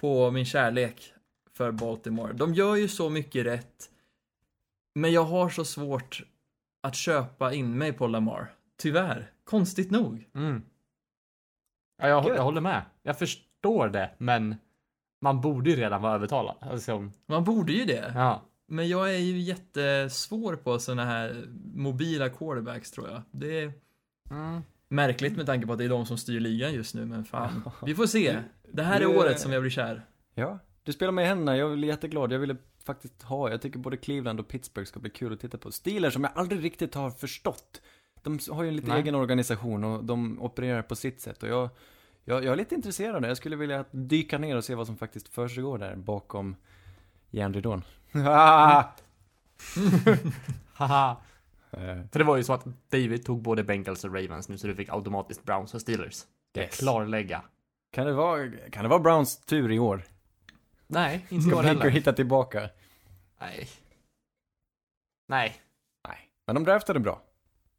på min kärlek för Baltimore. De gör ju så mycket rätt. Men jag har så svårt att köpa in mig på Lamar. Tyvärr. Konstigt nog. Mm. Ja, jag, jag håller med. Jag förstår det, men man borde ju redan vara övertalad. Alltså, Man borde ju det. ja. Men jag är ju jättesvår på såna här mobila quarterbacks tror jag. Det är Mm. märkligt med tanke på att det är de som styr ligan just nu, men fan. Vi får se. Det här är året som jag blir kär. Ja, du spelar med händerna. Jag är jätteglad. Jag ville faktiskt ha. Jag tycker både Cleveland och Pittsburgh ska bli kul att titta på. Steelers som jag aldrig riktigt har förstått. De har ju en lite Nej. egen organisation och de opererar på sitt sätt. Och jag, jag, jag är lite intresserad av det. Jag skulle vilja dyka ner och se vad som faktiskt försiggår där bakom järnridån. Ah! *laughs* Haha. Eh, För det var ju så att David tog både Bengals och Ravens nu så du fick automatiskt Browns och Steelers. Yes. Klarlägga. Kan det vara, kan det vara Browns tur i år? Nej, inte Ska jag heller. hitta tillbaka? Nej. Nej. Nej. Men de draftade bra.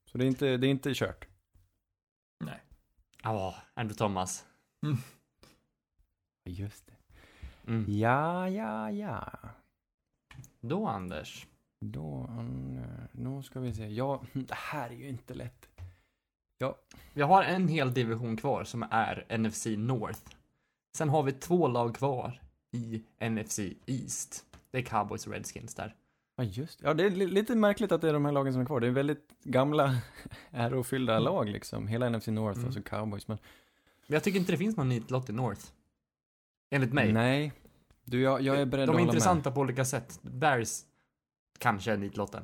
Så det är inte, det är inte kört. Ja, Andrew Thomas. Just det. Mm. Ja, ja, ja. Då Anders. Då, eh, nu ska vi se. Ja, *laughs* det här är ju inte lätt. Vi har en hel division kvar som är NFC North. Sen har vi två lag kvar i NFC East. Det är Cowboys och Redskins där. Ja, just Ja, det är li- lite märkligt att det är de här lagen som är kvar. Det är väldigt gamla, *laughs* ärofyllda lag liksom. Hela NFC North Mm. och så Cowboys. Men Men jag tycker inte det finns någon nitlott i North. Enligt mig. nej. Du, jag, jag är beredd De att är hålla intressanta på olika sätt. Bears kanske är nitlotten.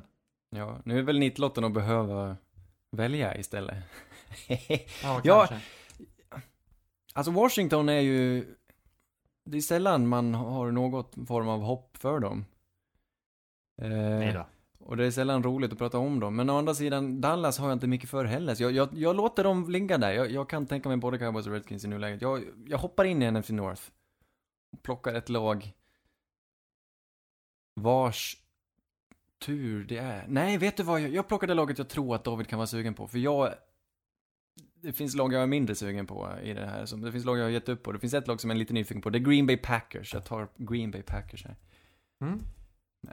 med. Ja, nu är väl nitlotten att behöva välja istället. *laughs* Ja, Ja, kanske. Alltså Washington är ju... Det är sällan man har något form av hopp för dem. Eh. Och det är sällan roligt att prata om dem. Men å andra sidan, Dallas har jag inte mycket för heller. Så jag, jag, jag låter dem ligga där. Jag, jag kan tänka mig både Cowboys och Redskins i nuläget. Jag, jag hoppar in i NFC North. Och plockar ett lag. Vars tur det är. Nej, vet du vad? Jag, jag plockar det laget jag tror att David kan vara sugen på. För jag... Det finns lag jag är mindre sugen på i det här. Det finns lag jag har gett upp på. Det finns ett lag som jag är lite nyfiken på. Det är Green Bay Packers. Jag tar Green Bay Packers här. Mm.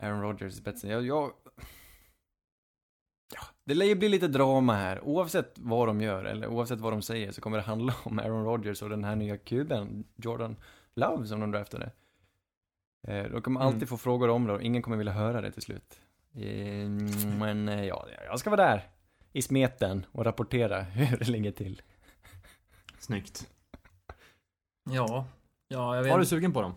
Aaron Rodgers i spetsen. Jag, jag... Ja, det lär ju bli lite drama här. Oavsett vad de gör, eller oavsett vad de säger, så kommer det handla om Aaron Rodgers och den här nya kuben, Jordan Love, som de draftade. Eh, de kommer alltid Mm. få frågor om det och ingen kommer vilja höra det till slut. Eh, men eh, ja, jag ska vara där i smeten och rapportera *laughs* hur det ligger till. Snyggt. Ja, ja jag Var du vet. sugen på dem?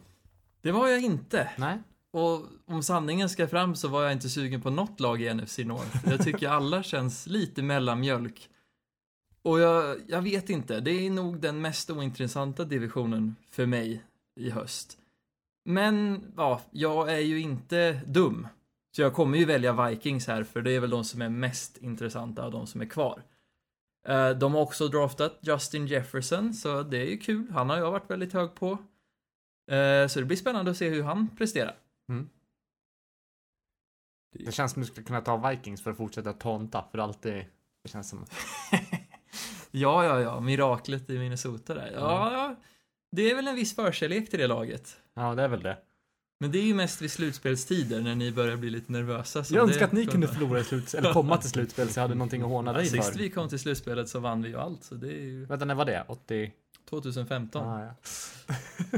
Det var jag inte. Nej? Och om sanningen ska fram så var jag inte sugen på något lag i NFC North. Jag tycker *laughs* alla känns lite mellanmjölk. Och jag, jag vet inte, det är nog den mest ointressanta divisionen för mig i höst. Men, ja, jag är ju inte dum. Så jag kommer ju välja Vikings här, för det är väl de som är mest intressanta av de som är kvar. Eh, De har också draftat Justin Jefferson, så det är ju kul. Han har jag varit väldigt hög på. Eh, Så det blir spännande att se hur han presterar. Det känns som att du skulle kunna ta Vikings för att fortsätta tonta, för alltid... Det känns som... *laughs* Ja, ja, ja, miraklet i Minnesota där. Ja, ja. Det är väl en viss förkärlek till det laget. Ja, det är väl det. Men det är ju mest vid slutspelstider när ni börjar bli lite nervösa. så Jag önskar att ni kunde förlora i slutspel, eller komma till slutspel så jag hade någonting att *laughs* håna dig Sist för. vi kom till slutspelet så vann vi ju allt, så det är ju Vänta, när var det? 80? 2015. Ah, ja.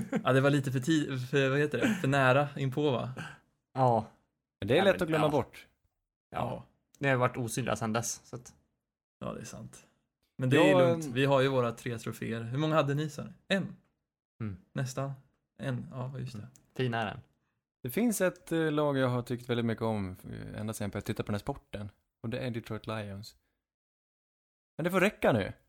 *laughs* Ja, det var lite för tid, för, vad heter det, för nära inpå va? ja. Men det är Ja, lätt men, att glömma ja. bort. Ja. Ni har varit osynliga sedan dess, så att... Ja, det är sant. Men det är Jag- lugnt, vi har ju våra tre troféer. Hur många hade ni sa? En? Mm. Nästan? En? Ja, just det. Fin är den. Det finns ett eh, lag jag har tyckt väldigt mycket om eh, ända sedan jag började titta på den här sporten. Och det är Detroit Lions. Men det får räcka nu. *laughs*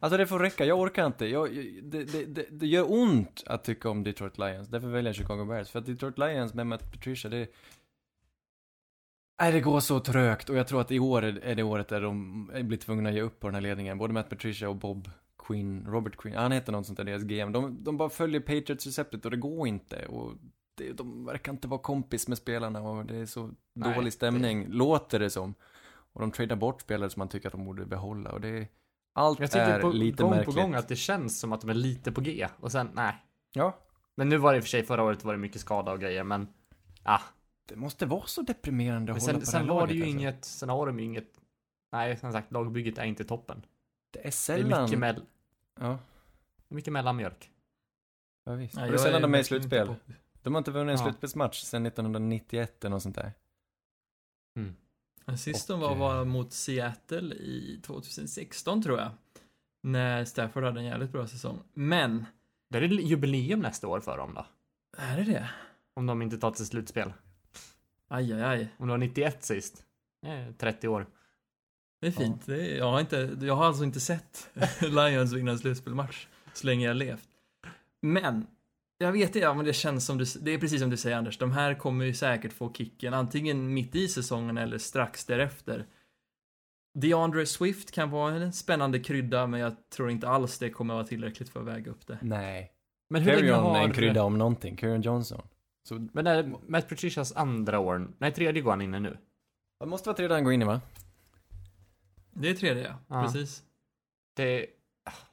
Alltså det får räcka, jag orkar inte. Jag, det, det, det, det gör ont att tycka om Detroit Lions. Därför väljer jag Chicago Bears. För att Detroit Lions med Matt Patricia, det... Nej, det går så trögt. Och jag tror att i år är är det året där de blir tvungna att ge upp på den här ledningen. Både Matt Patricia och Bob Quinn, Robert Quinn. Han heter något sånt där, deras GM. De, de bara följer Patriots-receptet och det går inte. Och det, de verkar inte vara kompis med spelarna och det är så Nej, dålig stämning, låter det som. Och de tradar bort spelare som man tycker att de borde behålla och det allt Jag är på, lite gång märkligt. på gång att det känns som att de är lite på G. Och sen, nej. Ja, Men nu var det i och för sig, förra året var det mycket skada och grejer, men... Ah. det måste vara så deprimerande att Men hålla sen, på sen det var det ju alltså. inget, sen har de ju inget... Nej, som sagt, lagbygget är inte toppen. Det är Det är sällan... mycket, mell, Ja, mycket mellanmjölk. ja visst. Nej, och det är de är i slutspel. på- De har inte vunnit en Ja. slutspelsmatch sedan 1991 eller något sånt där. Men Sist Och, de var eh, var mot Seattle i 2016 tror jag. När Stafford hade en jävligt bra säsong. Men, Det är jubileum nästa år för dem då. är det det? Om de inte tar till slutspel. Aj, aj, aj. Om det var 91 sist. Eh, 30 år. Det är fint. Det är, jag, har inte, jag har alltså inte sett *laughs* Lions vinna en slutspelmatch så länge jag levt. Men, jag vet inte, ja, men det känns som du, det är precis som du säger Anders, de här kommer ju säkert få kicken antingen mitt i säsongen eller strax därefter. DeAndre Swift kan vara en spännande krydda, men jag tror inte alls det kommer vara tillräckligt för att väga upp det. Nej. Men hur länge Carry-on har... är en krydda om någonting. Carry-on Johnson. Så Men är Matt Patricias andra år. Nej, tredje går han inne nu. det måste vara tredje han går in i va? Det är tredje, ja. Ja. Precis. Det...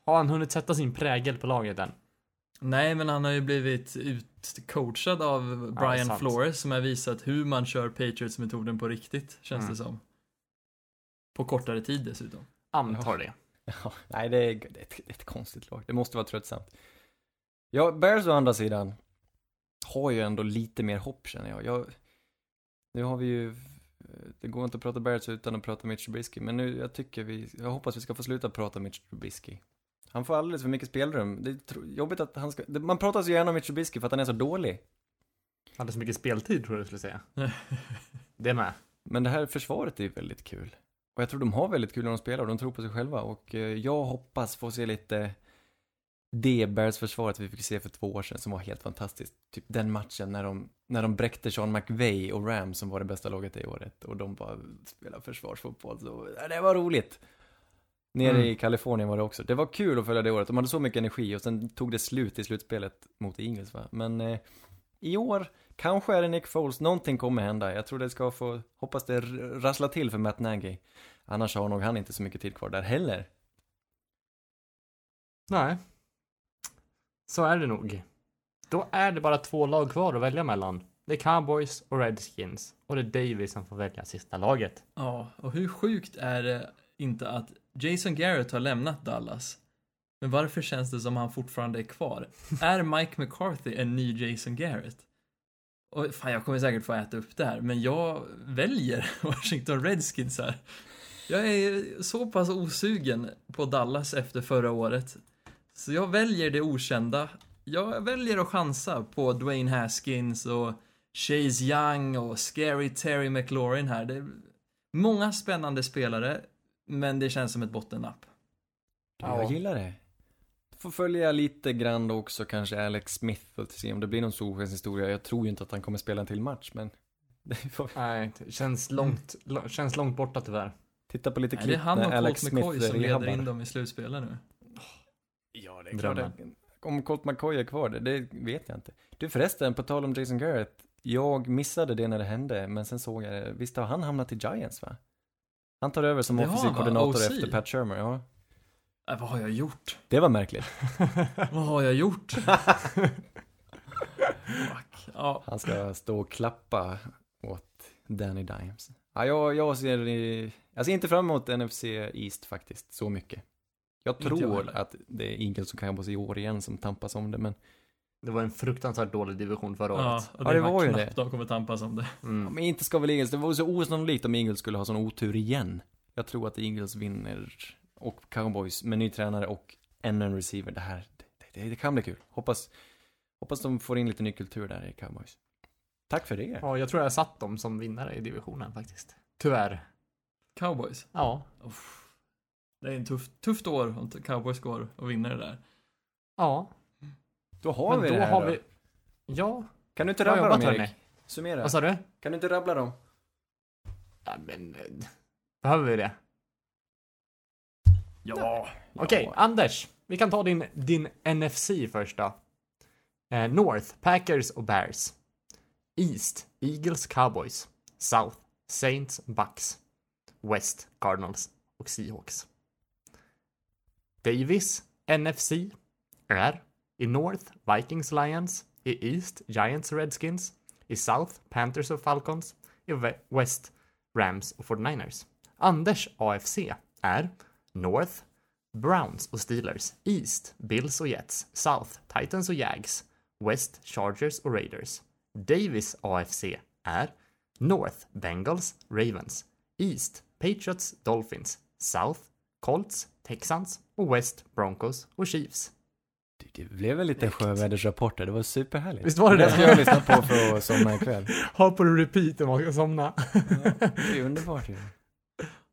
Har han hunnit sätta sin prägel på laget än? Nej, men han har ju blivit utcoachad av Brian sant. Flores som har visat hur man kör Patriots-metoden på riktigt, känns Mm. det som. På kortare tid dessutom. Antar det. Ja, nej, det är, det, är ett, det är ett konstigt lag. Det måste vara tröttsamt. Ja, Bears å andra sidan har ju ändå lite mer hopp känner jag. jag nu har vi ju, det går inte att prata Bears utan att prata Mitch Trubisky, men nu, jag tycker vi, jag hoppas vi ska få sluta prata Mitch Trubisky. Han får alldeles för mycket spelrum. Det är jobbigt att han ska, det, man pratar så gärna om Mitch Trubisky för att han är så dålig. Hade så mycket speltid tror jag du skulle säga. *laughs* Det med. Men det här försvaret är ju väldigt kul. Och jag tror de har väldigt kul när de spelar och de tror på sig själva. Och eh, jag hoppas få se lite det Bears-försvaret vi fick se för två år sedan som var helt fantastiskt. Typ den matchen när de, när de bräckte Sean McVay och Rams som var det bästa laget det året. Och de bara spelade försvarsfotboll. Så, det var roligt. Nere Mm. i Kalifornien var det också. Det var kul att följa det året. De hade så mycket energi och sen tog det slut i slutspelet mot Eagles va. Men eh, i år Kanske är det Nick Foles, någonting kommer hända. Jag tror det ska få, hoppas det rasslar till för Matt Nagy. Annars har nog han inte så mycket tid kvar där heller. Nej. Så är det nog. Då är det bara två lag kvar att välja mellan. Det är Cowboys och Redskins. Och det är Davis som får välja sista laget. Ja, och hur sjukt är det inte att Jason Garrett har lämnat Dallas? Men varför känns det som han fortfarande är kvar? är Mike McCarthy en ny Jason Garrett? Och fan, jag kommer säkert få äta upp det här, men jag väljer *laughs* Washington Redskins här. Jag är så pass osugen på Dallas efter förra året. Så jag väljer det okända. Jag väljer att chansa på Dwayne Haskins och Chase Young och Scary Terry McLaurin här. Det är många spännande spelare, men det känns som ett bottennapp. Ja. Jag gillar det. Får följa lite grann då också kanske Alex Smith och se om det blir någon solskenshistoria. Jag tror ju inte att han kommer spela en till match, men *laughs* det får vi Nej, det känns långt, känns långt borta tyvärr. titta på lite Nej, det är klipp han och när Colt Alex McCoy som leder in dem i slutspelet nu. Ja, det är klart. Om Colt McCoy är kvar, det, det vet jag inte. Du förresten, på tal om Jason Garrett. Jag missade det när det hände, men sen såg jag det. Visst har han hamnat i Giants, va? Han tar över som offensiv koordinator efter Pat Shermer, ja. Äh, vad har jag gjort? Det var märkligt. *laughs* Vad har jag gjort? Ja, Han ska stå och klappa åt Danny Dimes. Ja, jag, jag ser, jag ser inte fram emot NFC East faktiskt, så mycket. Jag jag tror heller. att det är Eagles och Cowboys i år igen som tampas om det, men Det var en fruktansvärt dålig division förra ja, året. och Ja, det var ju knappt det. de kommer tampas om det. Ja, Mm. men inte ska väl Eagles, det var så osannolikt om Eagles skulle ha sån otur igen. Jag tror att Eagles vinner, och Cowboys med ny tränare och ännu en receiver. Det här, det, det, det kan bli kul. Hoppas, hoppas de får in lite ny kultur där i Cowboys. Tack för det. Ja, jag tror jag satt dem som vinnare i divisionen faktiskt. Tyvärr. Cowboys. Ja. Uff. Det är en tuff, tufft år om Cowboys går och vinner det där. Ja. Då har Men vi då det här har då. vi... Ja. Kan du inte rabbla dem Erik? Summera. Vad sa du? Kan du inte rabbla dem? Ja, men... eh, Behöver vi det? Ja. Okej, Anders. Vi kan ta din, din NFC först då. Eh, North, Packers och Bears. East, Eagles, Cowboys. South, Saints, Bucks. West, Cardinals och Seahawks. Davis, NFC, R, i North, Vikings, Lions. I East, Giants, Redskins. I South, Panthers och Falcons. I West, Rams och 49ers. Anders AFC är North, Browns och Steelers. East, Bills och Jets. South, Titans och Jags. West, Chargers och Raiders. Davis AFC är North, Bengals, Ravens. East, Patriots, Dolphins. South, Colts, Texans och West, Broncos och Chiefs. Det blev en liten sjövädersrapport det var superhärligt. Visst var det Det ska det? jag lyssna på för att somna ikväll. *laughs* Ha på repeat om man ska somna. Det är underbart ju.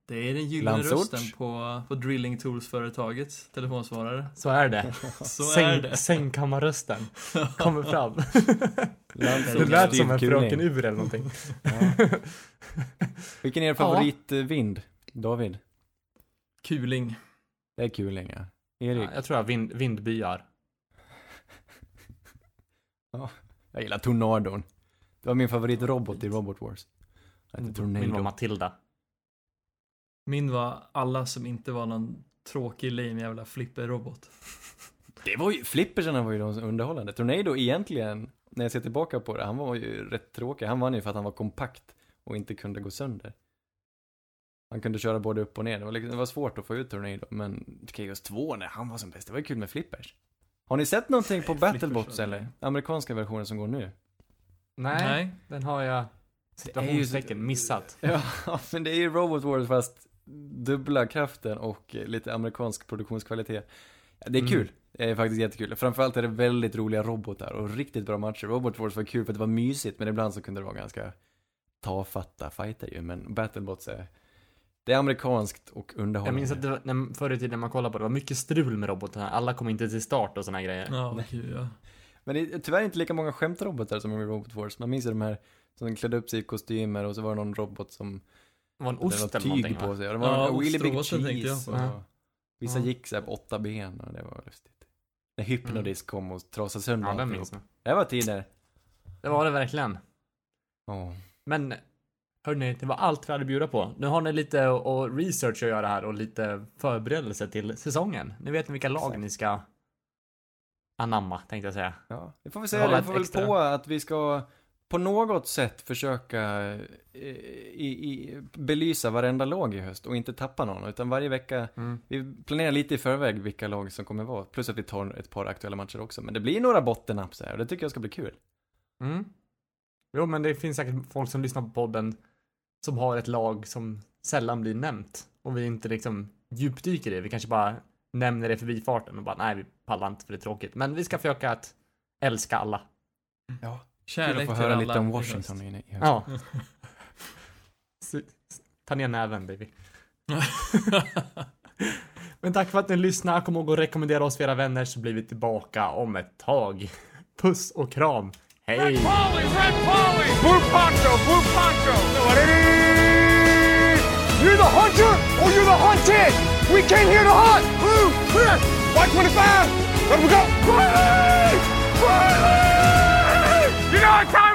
Det är den gyllene Landsort. rösten på, på Drilling Tools-företagets telefonsvarare. Så är det. *laughs* Så Säng, är det. Sängkammarrösten *laughs* kommer fram. Landsort, Det lät som en. Fröken Ur eller någonting. Ja. Vilken är er Ja. favoritvind? David? Kuling. Det är Kuling ja. Erik? Ja, jag tror jag vind, vindbyar. Jag gillar Tornadon. Det var min favoritrobot i Robot Wars. Min var. Matilda. Min var alla som inte var någon tråkig lame jävla flipper-robot. Det var ju, flippersarna var ju de som underhållande. Tornado egentligen, när jag ser tillbaka på det, han var ju rätt tråkig. Han vann ju för att han var kompakt och inte kunde gå sönder. Han kunde köra både upp och ner. Det var, liksom, det var svårt att få ut Tornado, men Chaos 2 när han var som bäst, det var ju kul med flippers. Har ni sett någonting på Battlebots eller? Amerikanska versionen som går nu? Nej, Nej. den har jag är ju- situationstecken missat. *laughs* Ja, men det är ju Robot Wars fast dubbla kraften och lite amerikansk produktionskvalitet. Det är Mm. kul. Det är faktiskt jättekul. Framförallt är det väldigt roliga robotar och riktigt bra matcher. Robot Wars var kul för att det var mysigt, men ibland så kunde det vara ganska tafatta fighter ju. Men Battlebots är, det är amerikanskt och Jag underhållande. minns att det var, när, förr i tiden när man kollade på det, det var mycket strul med robotarna. Alla kom inte till start och såna här grejer. Ja, gud ja. Men det är tyvärr inte lika många skämtrobotar som i Robot Wars. Man minns ju de här som klädde upp sig i kostymer och så var det någon robot som Det var en hade ost något eller någonting tyg på sig. Och det var Ja, en Wheelie Big jag Cheese. Och Ja. vissa Ja. gick så här på åtta ben och det var lustigt. När Hypnodisc kom och trasade sönder Ja, alltihop. jag. Det var tider. Det var det verkligen. Ja. Men, hörni, det var allt vi hade att bjuda på. Nu har ni lite och research att göra här och lite förberedelse till säsongen. Nu vet ni vilka lag ni ska anamma, tänkte jag säga. Ja, vi får väl Jag säga det. Vi får väl extra. på att vi ska på något sätt försöka eh, i, i, belysa varenda lag i höst och inte tappa någon. Utan varje vecka, Mm. vi planerar lite i förväg vilka lag som kommer vara. Plus att vi tar ett par aktuella matcher också. Men det blir några bottennapp så här och det tycker jag ska bli kul. Mm. Jo, men det finns säkert folk som lyssnar på podden som har ett lag som sällan blir nämnt och vi inte liksom djupdyker i det. Vi kanske bara nämner det förbi farten och bara nej, vi pallar inte för det är tråkigt. Men vi ska försöka att älska alla. Ja. Kärlek att få höra lite om Washington i. Ja. *laughs* Ta ner näven baby. *laughs* Men tack för att ni lyssnar. Kom ihåg att rekommendera oss för era vänner så blir vi tillbaka om ett tag. Puss och kram. Hej! Red Polly, Red Polly! Blue Poncho, Blue Poncho! You're the hunter or you're the hunted! We came here to hunt! Blue, clear! White 25! Let we go! Riley! Riley! You know what time